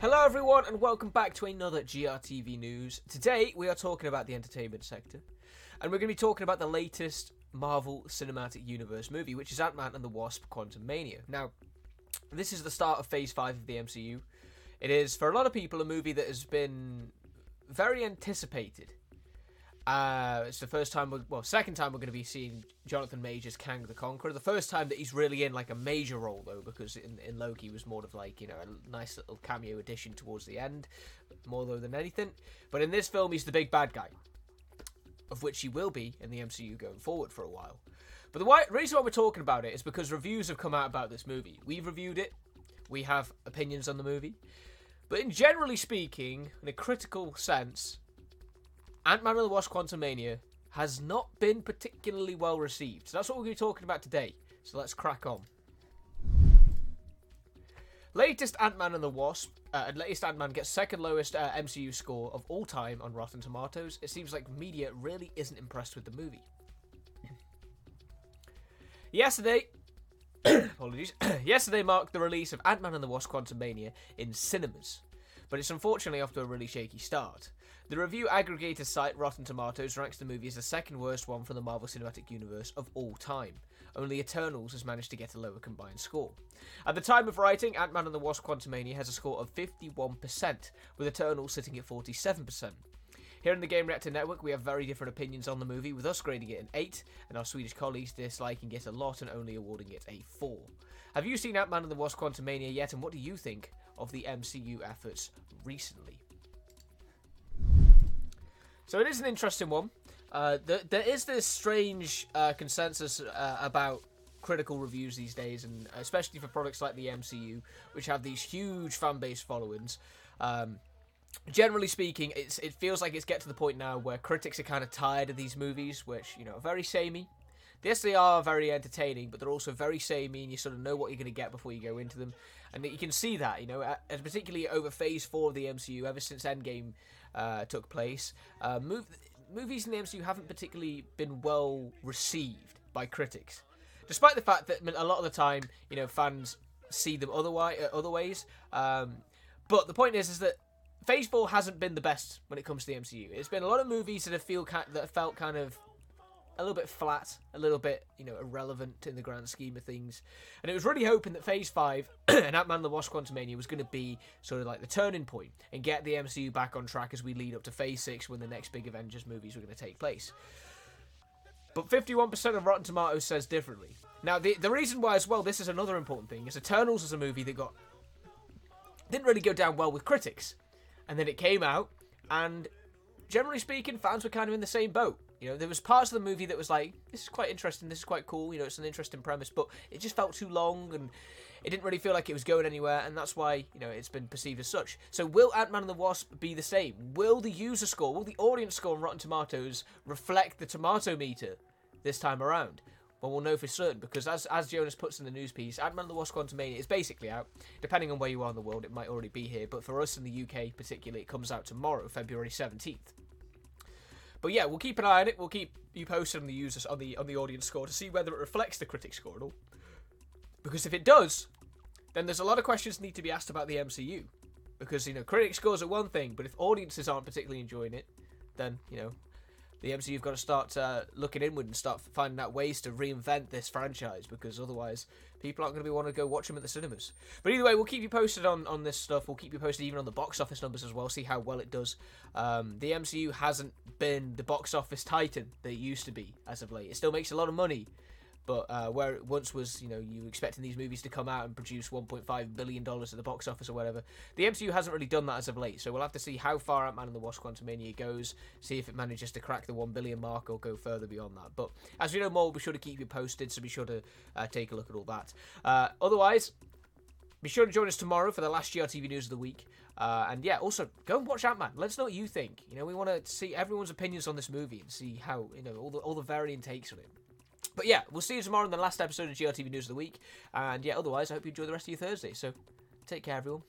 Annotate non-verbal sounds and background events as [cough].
Hello, everyone, and welcome back to another GRTV news. Today, we are talking about the entertainment sector, and we're going to be talking about the latest Marvel Cinematic Universe movie, which is Ant Man and the Wasp Quantumania. Now, this is the start of Phase 5 of the MCU. It is, for a lot of people, a movie that has been very anticipated. Uh, it's the first time, well, second time we're going to be seeing Jonathan Majors Kang the Conqueror. The first time that he's really in like a major role, though, because in, in Loki was more of like you know a nice little cameo addition towards the end, more though than anything. But in this film, he's the big bad guy, of which he will be in the MCU going forward for a while. But the why, reason why we're talking about it is because reviews have come out about this movie. We've reviewed it. We have opinions on the movie. But in generally speaking, in a critical sense, Ant Man and the Wasp Quantumania has not been particularly well received. So that's what we're going to be talking about today. So let's crack on. Latest Ant Man and the Wasp, uh, latest Ant Man gets second lowest uh, MCU score of all time on Rotten Tomatoes. It seems like media really isn't impressed with the movie. Yesterday, [coughs] apologies, [coughs] yesterday marked the release of Ant Man and the Wasp Quantumania in cinemas, but it's unfortunately off to a really shaky start. The review aggregator site Rotten Tomatoes ranks the movie as the second worst one from the Marvel Cinematic Universe of all time. Only Eternals has managed to get a lower combined score. At the time of writing, Ant Man and the Wasp Quantumania has a score of 51%, with Eternals sitting at 47%. Here in the Gamereactor Network, we have very different opinions on the movie, with us grading it an 8, and our Swedish colleagues disliking it a lot and only awarding it a 4. Have you seen Ant Man and the Wasp Quantumania yet, and what do you think of the MCU efforts recently? So it is an interesting one. Uh, there, there is this strange uh, consensus uh, about critical reviews these days, and especially for products like the MCU, which have these huge fan base followings. Um, generally speaking, it's it feels like it's get to the point now where critics are kind of tired of these movies, which you know are very samey. Yes, they are very entertaining, but they're also very samey, and you sort of know what you're going to get before you go into them. And you can see that, you know, as particularly over Phase Four of the MCU, ever since Endgame uh, took place, uh, mov- movies in the MCU haven't particularly been well received by critics, despite the fact that a lot of the time, you know, fans see them otherwise, uh, other ways. Um, but the point is, is that Phase Four hasn't been the best when it comes to the MCU. It's been a lot of movies that have feel that have felt kind of a little bit flat, a little bit, you know, irrelevant in the grand scheme of things. And it was really hoping that Phase 5 [clears throat] and Ant-Man the Wasp Quantumania was going to be sort of like the turning point and get the MCU back on track as we lead up to Phase 6 when the next big Avengers movies were going to take place. But 51% of Rotten Tomatoes says differently. Now, the, the reason why as well, this is another important thing, is Eternals is a movie that got... didn't really go down well with critics. And then it came out, and generally speaking, fans were kind of in the same boat. You know, there was parts of the movie that was like, this is quite interesting, this is quite cool, you know, it's an interesting premise, but it just felt too long and it didn't really feel like it was going anywhere, and that's why, you know, it's been perceived as such. So will Ant-Man and the Wasp be the same? Will the user score, will the audience score on Rotten Tomatoes reflect the tomato meter this time around? Well, we'll know for certain because, as as Jonas puts in the news piece, Ant-Man and the Wasp: Quantumania is basically out. Depending on where you are in the world, it might already be here, but for us in the UK, particularly, it comes out tomorrow, February seventeenth. But yeah, we'll keep an eye on it. We'll keep you posted on the users on the on the audience score to see whether it reflects the critic score at all. Because if it does, then there's a lot of questions need to be asked about the MCU. Because you know, critic scores are one thing, but if audiences aren't particularly enjoying it, then you know, the MCU've got to start uh, looking inward and start finding out ways to reinvent this franchise because otherwise people aren't going to be wanting to go watch them at the cinemas. But either way, we'll keep you posted on, on this stuff. We'll keep you posted even on the box office numbers as well, see how well it does. Um, the MCU hasn't been the box office titan that it used to be as of late. It still makes a lot of money, but uh, where it once was, you know, you expecting these movies to come out and produce 1.5 billion dollars at the box office or whatever. The MCU hasn't really done that as of late, so we'll have to see how far Ant-Man and the Wasp: Quantumania goes, see if it manages to crack the 1 billion mark or go further beyond that. But as we know more, we'll be sure to keep you posted, so be sure to uh, take a look at all that. Uh, otherwise, be sure to join us tomorrow for the last GRTV news of the week. Uh, and yeah, also go and watch Ant Man. Let us know what you think. You know, we want to see everyone's opinions on this movie and see how you know all the all the varying takes on it. But yeah, we'll see you tomorrow in the last episode of GRTV News of the Week. And yeah, otherwise, I hope you enjoy the rest of your Thursday. So take care, everyone.